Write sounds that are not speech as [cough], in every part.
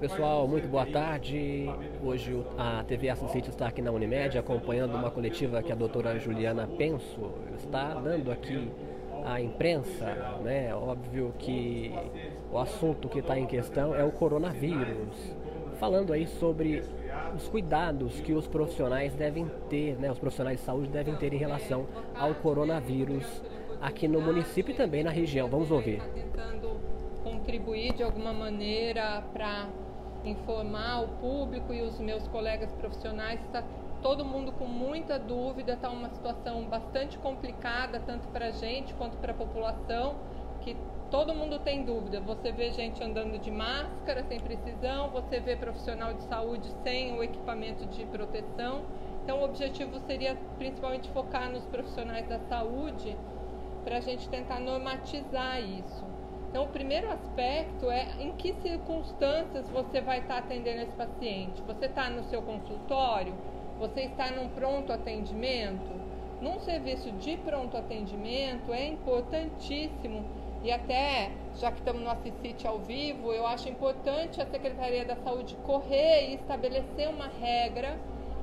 pessoal, muito boa tarde. Hoje a TV Assun City está aqui na Unimed acompanhando uma coletiva que a doutora Juliana Penso está dando aqui à imprensa. Né? Óbvio que o assunto que está em questão é o coronavírus. Falando aí sobre os cuidados que os profissionais devem ter, né? os profissionais de saúde devem ter em relação ao coronavírus aqui no município e também na região. Vamos ouvir contribuir de alguma maneira para informar o público e os meus colegas profissionais. Está todo mundo com muita dúvida, está uma situação bastante complicada, tanto para a gente quanto para a população, que todo mundo tem dúvida. Você vê gente andando de máscara sem precisão, você vê profissional de saúde sem o equipamento de proteção. Então, o objetivo seria principalmente focar nos profissionais da saúde para a gente tentar normatizar isso. Então, o primeiro aspecto é em que circunstâncias você vai estar atendendo esse paciente. Você está no seu consultório? Você está num pronto atendimento? Num serviço de pronto atendimento é importantíssimo e até, já que estamos no Assisite ao vivo, eu acho importante a Secretaria da Saúde correr e estabelecer uma regra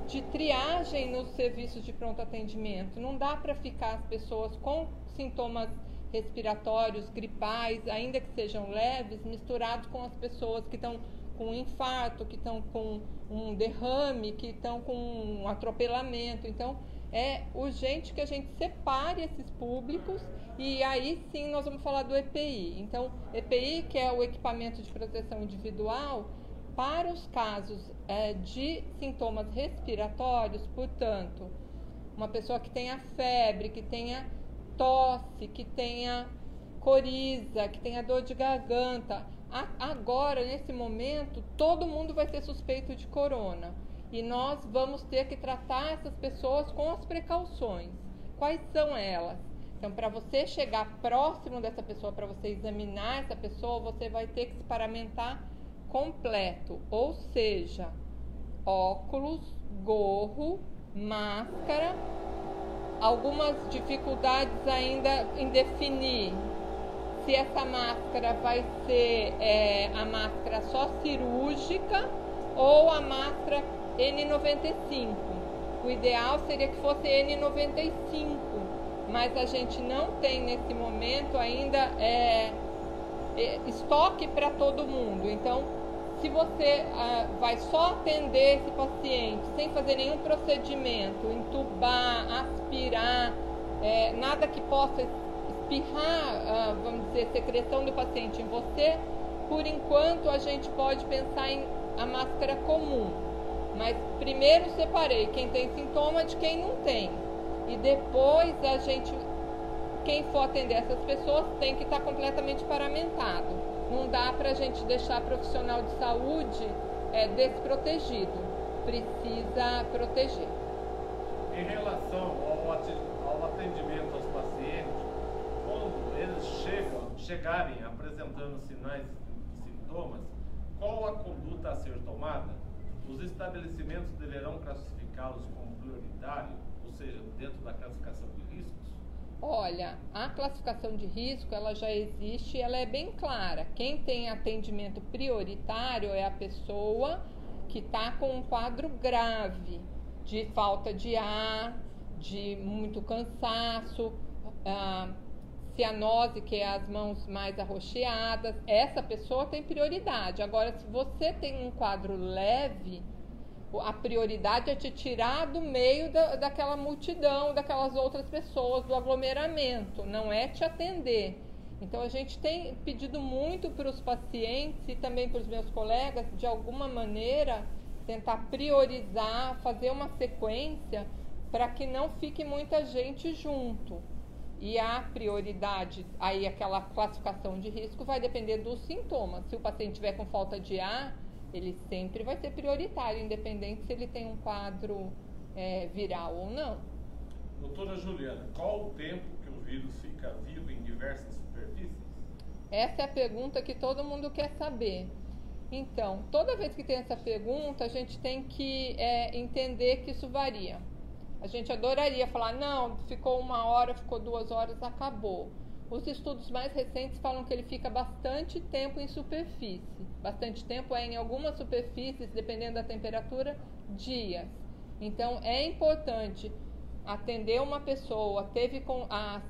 de triagem nos serviços de pronto atendimento. Não dá para ficar as pessoas com sintomas respiratórios, gripais, ainda que sejam leves, misturados com as pessoas que estão com um infarto, que estão com um derrame, que estão com um atropelamento. Então, é urgente que a gente separe esses públicos e aí sim nós vamos falar do EPI. Então, EPI, que é o equipamento de proteção individual, para os casos é, de sintomas respiratórios, portanto, uma pessoa que tenha febre, que tenha tosse, que tenha coriza, que tenha dor de garganta. Agora, nesse momento, todo mundo vai ser suspeito de corona. E nós vamos ter que tratar essas pessoas com as precauções. Quais são elas? Então, para você chegar próximo dessa pessoa, para você examinar essa pessoa, você vai ter que se paramentar completo, ou seja, óculos, gorro, máscara algumas dificuldades ainda em definir se essa máscara vai ser é, a máscara só cirúrgica ou a máscara N95. O ideal seria que fosse N95, mas a gente não tem nesse momento ainda é, é, estoque para todo mundo. Então, se você ah, vai só atender esse paciente sem fazer nenhum procedimento, entubar, aspirar, é, nada que possa espirrar, ah, vamos dizer, secreção do paciente em você, por enquanto a gente pode pensar em a máscara comum. Mas primeiro separei quem tem sintoma de quem não tem. E depois a gente, quem for atender essas pessoas, tem que estar completamente paramentado. Não dá para a gente deixar profissional de saúde é, desprotegido. Precisa proteger. Em relação ao atendimento aos pacientes, quando eles chegam, chegarem apresentando sinais e sintomas, qual a conduta a ser tomada? Os estabelecimentos deverão classificá-los como prioritário, ou seja, dentro da classificação de riscos? Olha, a classificação de risco ela já existe, ela é bem clara. Quem tem atendimento prioritário é a pessoa que está com um quadro grave de falta de ar, de muito cansaço, ah, cianose, que é as mãos mais arroxeadas. Essa pessoa tem prioridade. Agora, se você tem um quadro leve, a prioridade é te tirar do meio da, daquela multidão, daquelas outras pessoas, do aglomeramento, não é te atender. Então a gente tem pedido muito para os pacientes e também para os meus colegas, de alguma maneira, tentar priorizar, fazer uma sequência para que não fique muita gente junto. E a prioridade, aí aquela classificação de risco vai depender dos sintomas. Se o paciente tiver com falta de ar, ele sempre vai ser prioritário, independente se ele tem um quadro é, viral ou não. Doutora Juliana, qual o tempo que o vírus fica vivo em diversas superfícies? Essa é a pergunta que todo mundo quer saber. Então, toda vez que tem essa pergunta, a gente tem que é, entender que isso varia. A gente adoraria falar, não, ficou uma hora, ficou duas horas, acabou. Os estudos mais recentes falam que ele fica bastante tempo em superfície. Bastante tempo é em algumas superfícies, dependendo da temperatura, dias. Então é importante atender uma pessoa, teve com a,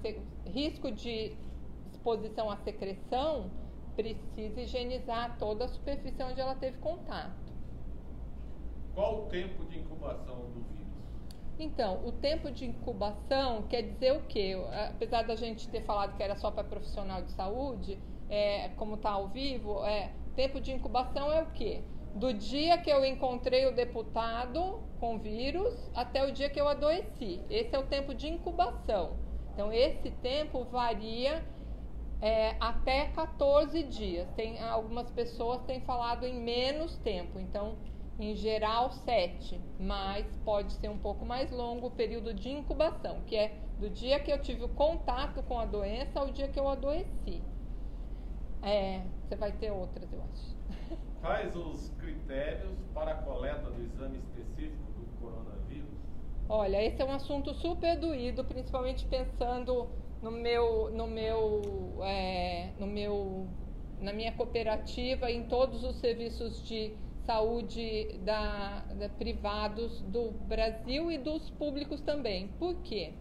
risco de exposição à secreção, precisa higienizar toda a superfície onde ela teve contato. Qual o tempo de incubação do vírus? Então, o tempo de incubação quer dizer o quê? Apesar da gente ter falado que era só para profissional de saúde, é, como está ao vivo, é, tempo de incubação é o quê? Do dia que eu encontrei o deputado com vírus até o dia que eu adoeci. Esse é o tempo de incubação. Então, esse tempo varia é, até 14 dias. Tem, algumas pessoas têm falado em menos tempo. Então, em geral 7, mas pode ser um pouco mais longo o período de incubação, que é do dia que eu tive o contato com a doença ao dia que eu adoeci. É, você vai ter outras, eu acho. [laughs] Quais os critérios para a coleta do exame específico do coronavírus? Olha, esse é um assunto super doído, principalmente pensando no meu, no meu, é, no meu, na minha cooperativa, em todos os serviços de saúde da, da, privados do Brasil e dos públicos também. Por quê?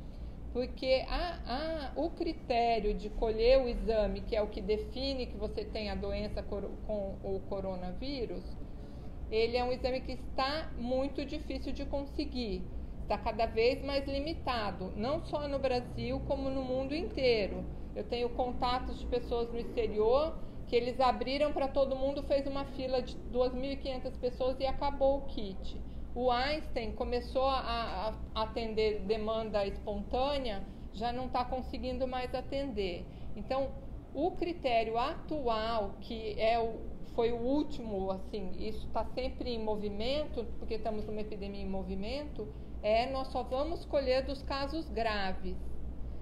Porque a, a, o critério de colher o exame, que é o que define que você tem a doença com o coronavírus, ele é um exame que está muito difícil de conseguir. Está cada vez mais limitado, não só no Brasil, como no mundo inteiro. Eu tenho contatos de pessoas no exterior que eles abriram para todo mundo, fez uma fila de 2.500 pessoas e acabou o kit. O Einstein começou a, a atender demanda espontânea, já não está conseguindo mais atender. Então, o critério atual, que é o, foi o último, assim, isso está sempre em movimento, porque estamos numa epidemia em movimento, é nós só vamos colher dos casos graves.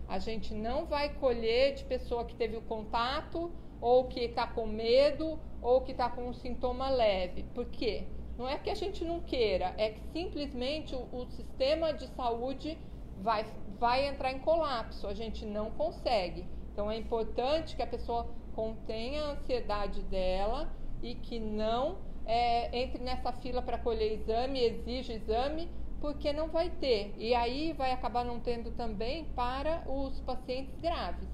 A gente não vai colher de pessoa que teve o contato ou que está com medo, ou que está com um sintoma leve. Por quê? Não é que a gente não queira, é que simplesmente o, o sistema de saúde vai, vai entrar em colapso, a gente não consegue. Então é importante que a pessoa contenha a ansiedade dela e que não é, entre nessa fila para colher exame, exija exame, porque não vai ter. E aí vai acabar não tendo também para os pacientes graves.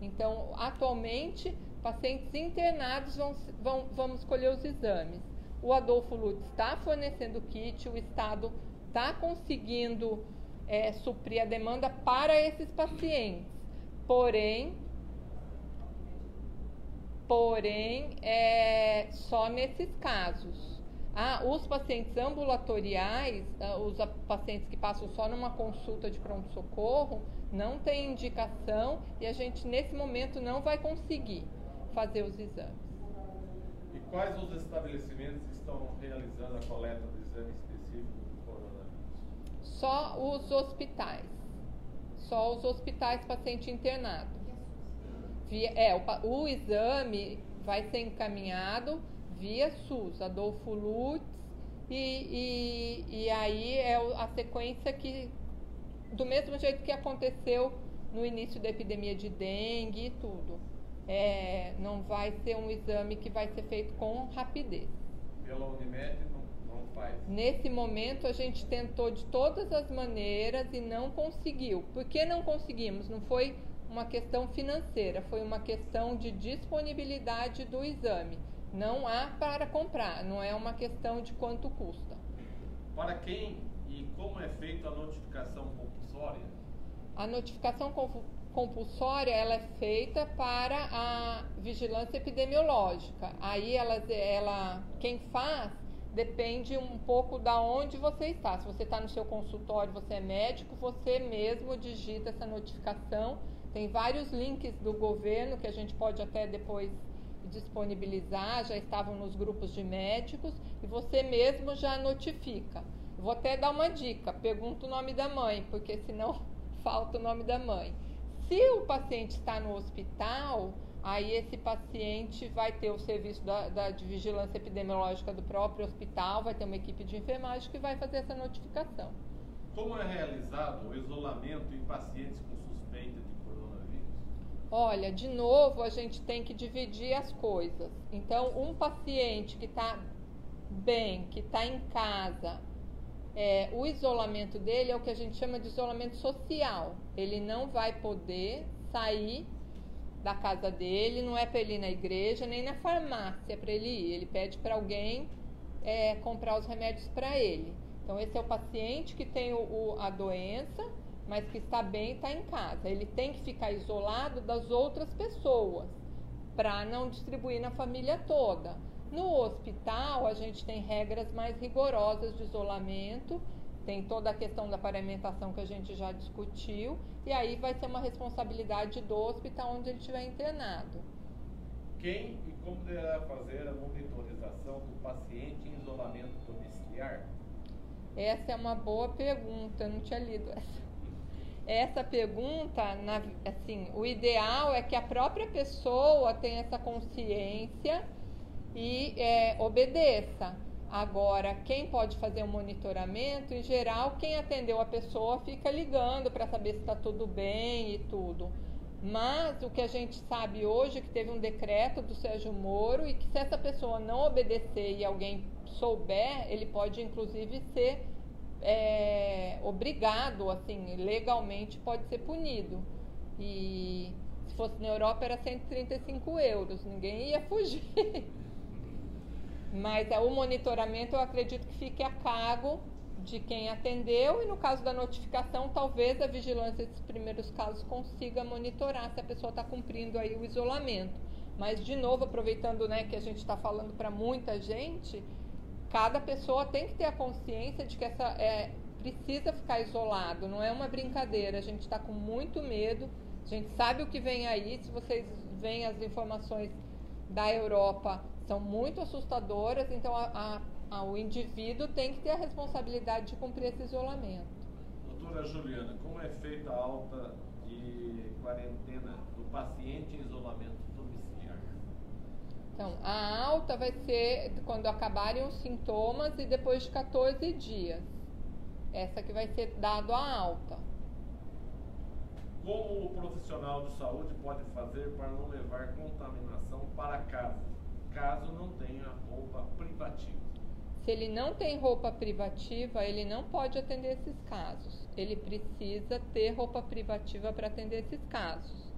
Então, atualmente, pacientes internados vão, vão, vamos escolher os exames. O Adolfo Lutz está fornecendo kit, o Estado está conseguindo é, suprir a demanda para esses pacientes. Porém, porém, é, só nesses casos. Ah, os pacientes ambulatoriais, ah, os pacientes que passam só numa consulta de pronto-socorro, não tem indicação e a gente nesse momento não vai conseguir fazer os exames. E quais os estabelecimentos que estão realizando a coleta do exame específico do coronavírus? Só os hospitais. Só os hospitais paciente internado. Via, é, o, o exame vai ser encaminhado via SUS, Adolfo Lutz, e, e, e aí é a sequência que, do mesmo jeito que aconteceu no início da epidemia de dengue e tudo é, não vai ser um exame que vai ser feito com rapidez. Pela Unimed não, não faz? Nesse momento a gente tentou de todas as maneiras e não conseguiu. Por que não conseguimos? Não foi uma questão financeira, foi uma questão de disponibilidade do exame. Não há para comprar, não é uma questão de quanto custa. Para quem e como é feita a notificação compulsória? A notificação compulsória ela é feita para a vigilância epidemiológica. Aí ela, ela, quem faz depende um pouco da onde você está. Se você está no seu consultório, você é médico, você mesmo digita essa notificação. Tem vários links do governo que a gente pode até depois disponibilizar, já estavam nos grupos de médicos e você mesmo já notifica. Vou até dar uma dica, pergunta o nome da mãe, porque senão [laughs] falta o nome da mãe. Se o paciente está no hospital, aí esse paciente vai ter o serviço da, da, de vigilância epidemiológica do próprio hospital, vai ter uma equipe de enfermagem que vai fazer essa notificação. Como é realizado o isolamento em pacientes com suspeita de coronavírus? Olha, de novo, a gente tem que dividir as coisas. Então, um paciente que está bem, que está em casa, é, o isolamento dele é o que a gente chama de isolamento social. Ele não vai poder sair da casa dele, não é para ele ir na igreja nem na farmácia para ele ir. Ele pede para alguém é, comprar os remédios para ele. Então, esse é o paciente que tem o, o, a doença mas que está bem está em casa. Ele tem que ficar isolado das outras pessoas para não distribuir na família toda. No hospital, a gente tem regras mais rigorosas de isolamento, tem toda a questão da paramentação que a gente já discutiu, e aí vai ser uma responsabilidade do hospital onde ele estiver internado. Quem e como deverá fazer a monitorização do paciente em isolamento domiciliar? Essa é uma boa pergunta, eu não tinha lido essa essa pergunta, na, assim, o ideal é que a própria pessoa tenha essa consciência e é, obedeça. Agora, quem pode fazer o monitoramento, em geral, quem atendeu a pessoa fica ligando para saber se está tudo bem e tudo. Mas o que a gente sabe hoje é que teve um decreto do Sérgio Moro e que se essa pessoa não obedecer e alguém souber, ele pode inclusive ser é, obrigado, assim, legalmente pode ser punido. E se fosse na Europa era 135 euros, ninguém ia fugir. [laughs] Mas é, o monitoramento eu acredito que fique a cargo de quem atendeu e no caso da notificação, talvez a vigilância desses primeiros casos consiga monitorar se a pessoa está cumprindo aí o isolamento. Mas de novo, aproveitando né, que a gente está falando para muita gente, cada pessoa tem que ter a consciência de que essa é, precisa ficar isolado, não é uma brincadeira. A gente está com muito medo, a gente sabe o que vem aí. Se vocês veem as informações da Europa, são muito assustadoras, então a, a, a, o indivíduo tem que ter a responsabilidade de cumprir esse isolamento. Doutora Juliana, como é feita a alta de quarentena do paciente em isolamento então, a alta vai ser quando acabarem os sintomas e depois de 14 dias. Essa que vai ser dado a alta. Como o profissional de saúde pode fazer para não levar contaminação para casa, caso não tenha roupa privativa? Se ele não tem roupa privativa, ele não pode atender esses casos. Ele precisa ter roupa privativa para atender esses casos.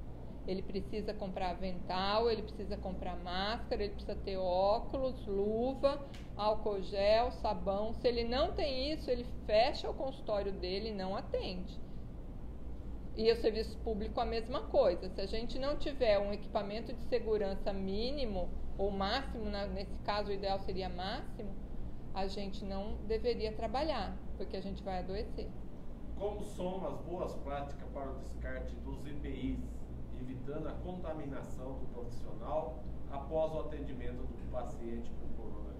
Ele precisa comprar avental, ele precisa comprar máscara, ele precisa ter óculos, luva, álcool gel, sabão. Se ele não tem isso, ele fecha o consultório dele e não atende. E o serviço público a mesma coisa. Se a gente não tiver um equipamento de segurança mínimo ou máximo, nesse caso o ideal seria máximo, a gente não deveria trabalhar, porque a gente vai adoecer. Como são as boas práticas para o descarte dos EPIs evitando a contaminação do profissional após o atendimento do paciente com coronavírus?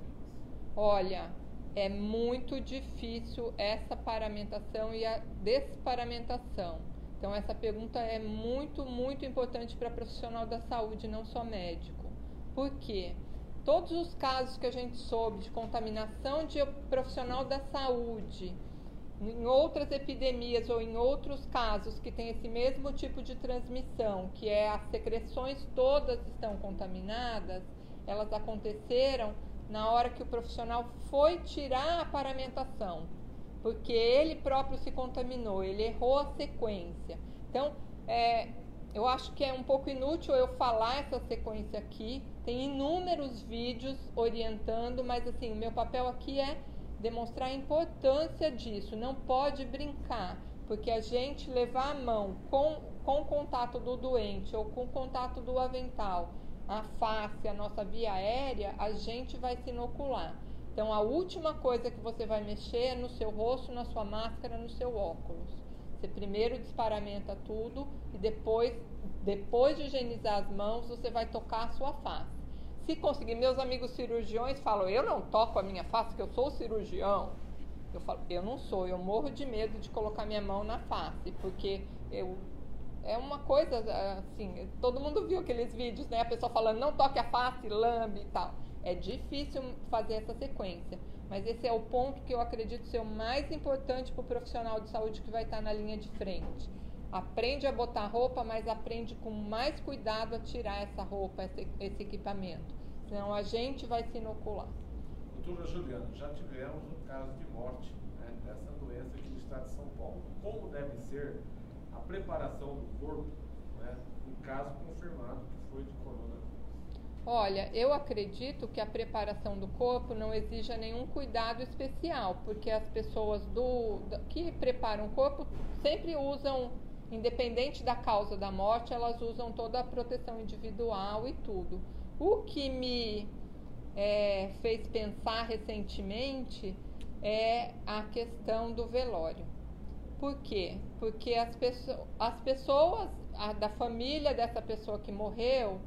Olha, é muito difícil essa paramentação e a desparamentação. Então, essa pergunta é muito, muito importante para profissional da saúde, não só médico. Por quê? Todos os casos que a gente soube de contaminação de profissional da saúde, em outras epidemias ou em outros casos que tem esse mesmo tipo de transmissão, que é as secreções todas estão contaminadas, elas aconteceram na hora que o profissional foi tirar a paramentação, porque ele próprio se contaminou, ele errou a sequência. Então, é, eu acho que é um pouco inútil eu falar essa sequência aqui. Tem inúmeros vídeos orientando, mas assim, o meu papel aqui é demonstrar a importância disso. Não pode brincar, porque a gente levar a mão com, com o contato do doente ou com o contato do avental, a face, a nossa via aérea, a gente vai se inocular. Então, a última coisa que você vai mexer é no seu rosto, na sua máscara, no seu óculos. Você primeiro desparamenta tudo e depois, depois de higienizar as mãos, você vai tocar a sua face. Se conseguir, meus amigos cirurgiões falam, eu não toco a minha face, que eu sou cirurgião. Eu falo, eu não sou, eu morro de medo de colocar minha mão na face, porque eu é uma coisa assim, todo mundo viu aqueles vídeos, né? A pessoa falando, não toque a face, lambe e tal. É difícil fazer essa sequência, mas esse é o ponto que eu acredito ser o mais importante para o profissional de saúde que vai estar na linha de frente. aprende a botar roupa, mas aprende com mais cuidado a tirar essa roupa, esse, esse equipamento. Senão a gente vai se inocular. Doutora Juliana, já tivemos um caso de morte né, dessa doença aqui no estado de São Paulo. Como deve ser a preparação do corpo, né, em caso confirmado que foi de coronavírus? Olha, eu acredito que a preparação do corpo não exija nenhum cuidado especial, porque as pessoas do, que preparam o corpo sempre usam, independente da causa da morte, elas usam toda a proteção individual e tudo. O que me é, fez pensar recentemente é a questão do velório. Por quê? Porque as, pessoas, as pessoas a, da família dessa pessoa que morreu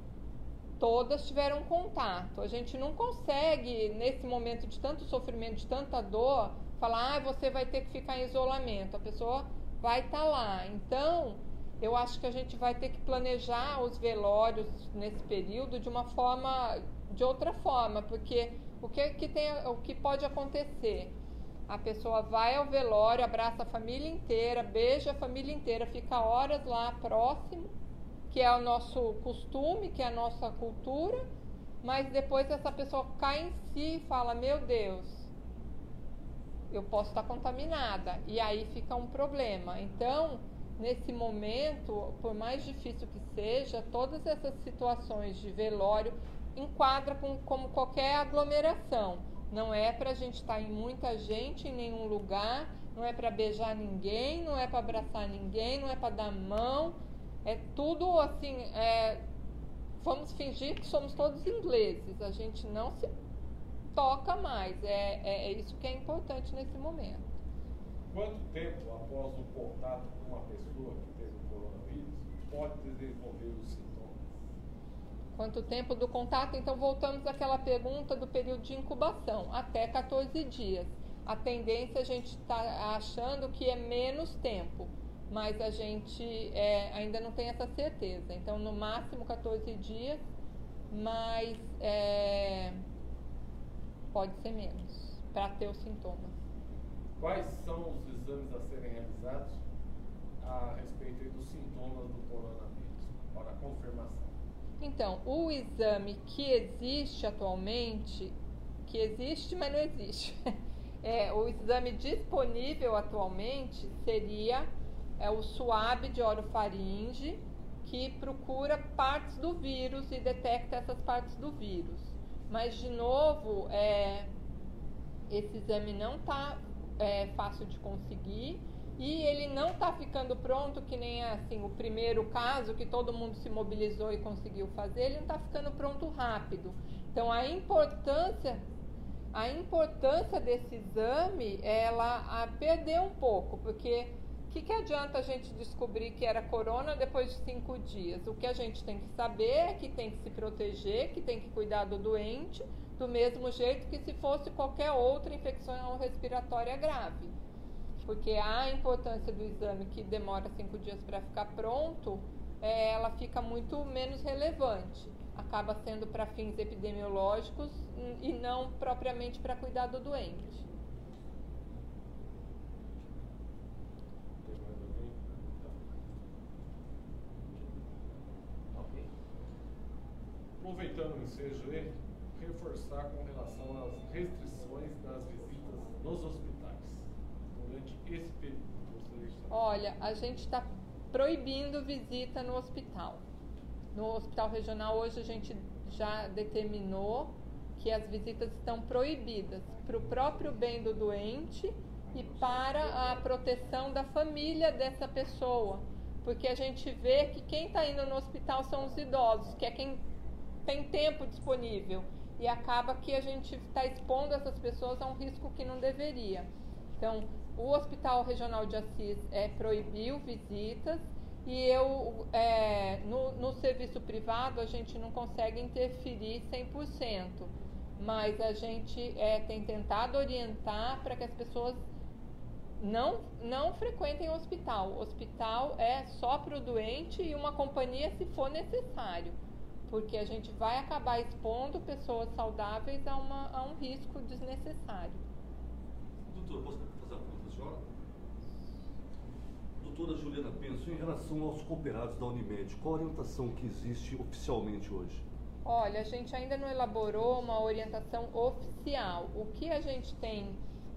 todas tiveram contato. A gente não consegue, nesse momento de tanto sofrimento, de tanta dor, falar, ah, você vai ter que ficar em isolamento. A pessoa vai estar tá lá. Então, eu acho que a gente vai ter que planejar os velórios nesse período de uma forma, de outra forma, porque o que, que, tem, o que pode acontecer? A pessoa vai ao velório, abraça a família inteira, beija a família inteira, fica horas lá próximo que é o nosso costume, que é a nossa cultura, mas depois essa pessoa cai em si e fala: Meu Deus, eu posso estar contaminada, e aí fica um problema. Então, nesse momento, por mais difícil que seja, todas essas situações de velório enquadra com, como qualquer aglomeração. Não é para a gente estar em muita gente em nenhum lugar, não é para beijar ninguém, não é para abraçar ninguém, não é para dar mão é tudo assim, é, vamos fingir que somos todos ingleses, a gente não se toca mais, é, é, é isso que é importante nesse momento. Quanto tempo após o contato com uma pessoa que teve o coronavírus pode desenvolver os sintomas? Quanto tempo do contato? Então voltamos àquela pergunta do período de incubação, até 14 dias. A tendência a gente está achando que é menos tempo mas a gente é, ainda não tem essa certeza. Então, no máximo 14 dias, mas é, pode ser menos para ter os sintomas. Quais são os exames a serem realizados a respeito dos sintomas do coronavírus para confirmação? Então, o exame que existe atualmente, que existe, mas não existe. [laughs] É, o exame disponível atualmente seria é o SWAB de orofaringe, que procura partes do vírus e detecta essas partes do vírus. Mas, de novo, é, esse exame não está é, fácil de conseguir e ele não está ficando pronto, que nem assim o primeiro caso que todo mundo se mobilizou e conseguiu fazer, ele não está ficando pronto rápido. Então, a importância a importância desse exame ela a perder um pouco, porque que, que adianta a gente descobrir que era corona depois de cinco dias? O que a gente tem que saber é que tem que se proteger, que tem que cuidar do doente, do mesmo jeito que se fosse qualquer outra infecção respiratória grave. Porque a importância do exame que demora cinco dias para ficar pronto, é, ela fica muito menos relevante. Acaba sendo para fins epidemiológicos e não propriamente para cuidar do doente. Aí, reforçar com relação às restrições das visitas nos hospitais durante esse período. Olha, a gente está proibindo visita no hospital. No hospital regional hoje a gente já determinou que as visitas estão proibidas para o próprio bem do doente e para a proteção da família dessa pessoa. Porque a gente vê que quem está indo no hospital são os idosos, que é quem tem tempo disponível e acaba que a gente está expondo essas pessoas a um risco que não deveria. Então, o Hospital Regional de Assis é, proibiu visitas e eu, é, no, no serviço privado, a gente não consegue interferir 100%, mas a gente é, tem tentado orientar para que as pessoas não, não frequentem o hospital. O hospital é só para o doente e uma companhia se for necessário porque a gente vai acabar expondo pessoas saudáveis a, uma, a um risco desnecessário. Doutor, posso fazer uma pergunta senhora? Doutora Juliana Penso, em relação aos cooperados da Unimed, qual a orientação que existe oficialmente hoje? Olha, a gente ainda não elaborou uma orientação oficial. O que a gente tem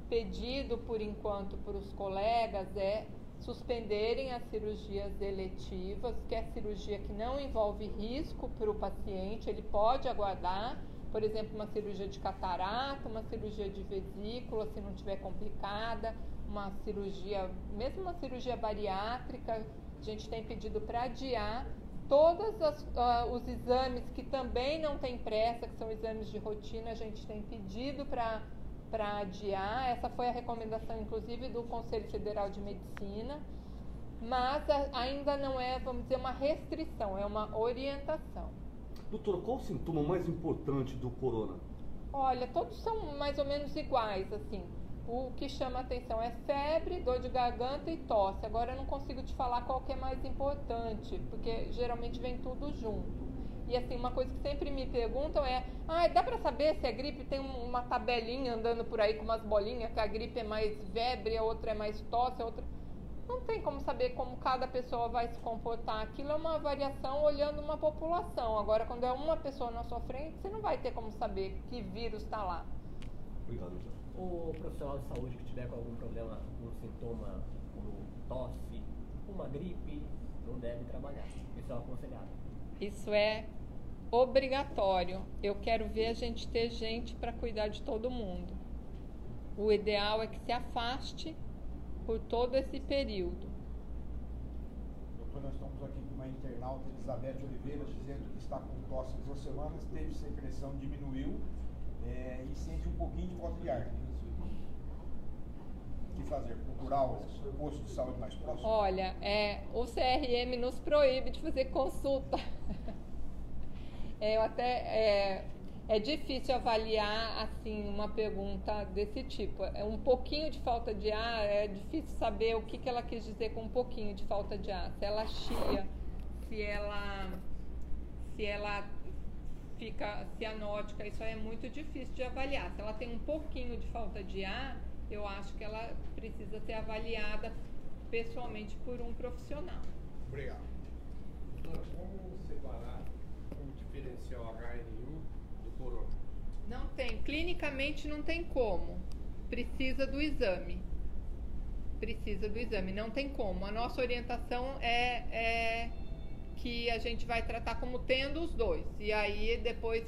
pedido por enquanto para os colegas é suspenderem as cirurgias eletivas, que é cirurgia que não envolve risco para o paciente, ele pode aguardar, por exemplo, uma cirurgia de catarata, uma cirurgia de vesícula, se não tiver complicada, uma cirurgia, mesmo uma cirurgia bariátrica, a gente tem pedido para adiar todos uh, os exames que também não tem pressa, que são exames de rotina, a gente tem pedido para para adiar. Essa foi a recomendação, inclusive, do Conselho Federal de Medicina, mas ainda não é, vamos dizer, uma restrição, é uma orientação. Doutora, qual o sintoma mais importante do corona? Olha, todos são mais ou menos iguais, assim. O que chama atenção é febre, dor de garganta e tosse. Agora eu não consigo te falar qual que é mais importante, porque geralmente vem tudo junto. E assim, uma coisa que sempre me perguntam é: ah, dá para saber se a gripe tem uma tabelinha andando por aí com umas bolinhas, que a gripe é mais febre, a outra é mais tosse, a outra. Não tem como saber como cada pessoa vai se comportar. Aquilo é uma variação olhando uma população. Agora, quando é uma pessoa na sua frente, você não vai ter como saber que vírus está lá. Obrigado, O profissional de saúde que tiver com algum problema, um sintoma como tosse, uma gripe, não deve trabalhar. Isso é aconselhado. Isso é obrigatório. Eu quero ver a gente ter gente para cuidar de todo mundo. O ideal é que se afaste por todo esse período. Doutor, nós estamos aqui com uma internauta, Elizabeth Oliveira, dizendo que está com tosse duas semanas, teve secreção, diminuiu é, e sente um pouquinho de falta de ar. O que fazer? Procurar o posto de saúde mais próximo? Olha, é, o CRM nos proíbe de fazer consulta. [laughs] É, eu até é, é difícil avaliar assim uma pergunta desse tipo. É um pouquinho de falta de ar, é difícil saber o que, que ela quis dizer com um pouquinho de falta de ar. Se ela chia, se ela se ela fica cianótica, isso é muito difícil de avaliar. Se ela tem um pouquinho de falta de ar, eu acho que ela precisa ser avaliada pessoalmente por um profissional. Obrigado. como separar diferencial HN1 do corona? Não tem. Clinicamente não tem como. Precisa do exame. Precisa do exame. Não tem como. A nossa orientação é, é que a gente vai tratar como tendo os dois. E aí depois,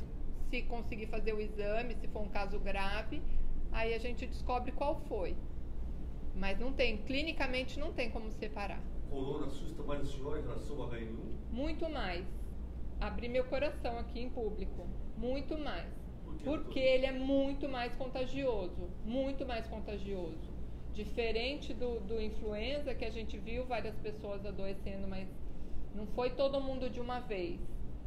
se conseguir fazer o exame, se for um caso grave, aí a gente descobre qual foi. Mas não tem, clinicamente não tem como separar. Corona assusta mais a senhora em relação ao HN1? Muito mais abrir meu coração aqui em público. Muito mais. Por Porque ele é muito mais contagioso. Muito mais contagioso. Diferente do, do influenza, que a gente viu várias pessoas adoecendo, mas não foi todo mundo de uma vez.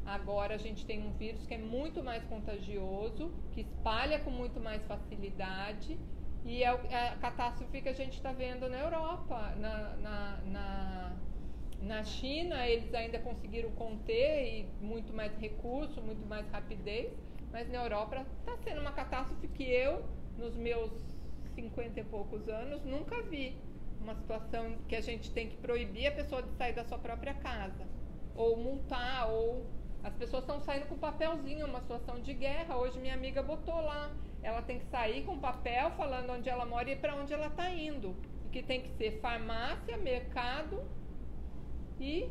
Agora a gente tem um vírus que é muito mais contagioso, que espalha com muito mais facilidade e é, é a catástrofe que a gente está vendo na Europa, na, na, na na China, eles ainda conseguiram conter e muito mais recurso, muito mais rapidez, mas na Europa está sendo uma catástrofe que eu, nos meus 50 e poucos anos, nunca vi. Uma situação que a gente tem que proibir a pessoa de sair da sua própria casa, ou multar, ou. As pessoas estão saindo com papelzinho, uma situação de guerra. Hoje minha amiga botou lá. Ela tem que sair com papel falando onde ela mora e para onde ela está indo. E que tem que ser farmácia, mercado e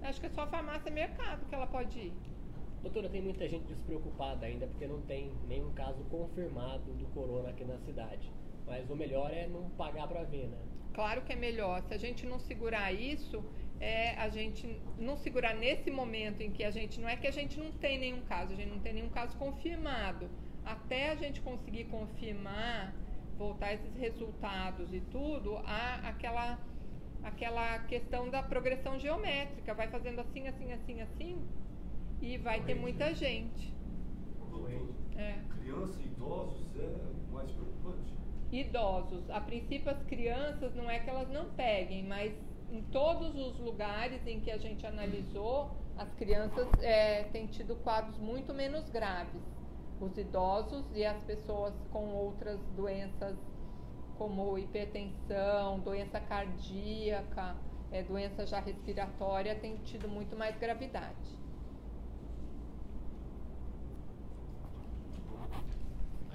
acho que é só farmácia e mercado que ela pode ir. Doutora, tem muita gente despreocupada ainda porque não tem nenhum caso confirmado do corona aqui na cidade. Mas o melhor é não pagar para ver, né? Claro que é melhor. Se a gente não segurar isso, é a gente não segurar nesse momento em que a gente não é que a gente não tem nenhum caso, a gente não tem nenhum caso confirmado. Até a gente conseguir confirmar, voltar esses resultados e tudo, há aquela aquela questão da progressão geométrica, vai fazendo assim, assim, assim, assim, e vai ter muita gente. é. Crianças e idosos é mais preocupante? Idosos. A princípio, as crianças não é que elas não peguem, mas em todos os lugares em que a gente analisou, as crianças é, têm tido quadros muito menos graves. Os idosos e as pessoas com outras doenças como hipertensão, doença cardíaca, é, doença já respiratória, têm tido muito mais gravidade.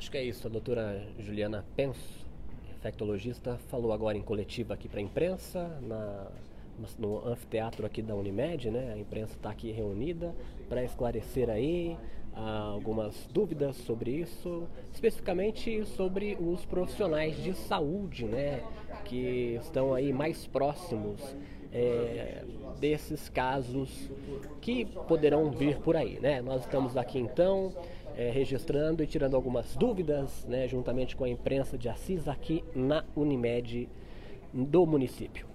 Acho que é isso. A doutora Juliana Penso, infectologista, falou agora em coletiva aqui para a imprensa, na, no anfiteatro aqui da Unimed, né? A imprensa está aqui reunida para esclarecer aí ah, algumas dúvidas sobre isso, especificamente sobre os profissionais de saúde, né? Que estão aí mais próximos é, desses casos que poderão vir por aí, né? Nós estamos aqui então é, registrando e tirando algumas dúvidas, né, juntamente com a imprensa de Assis aqui na Unimed do município.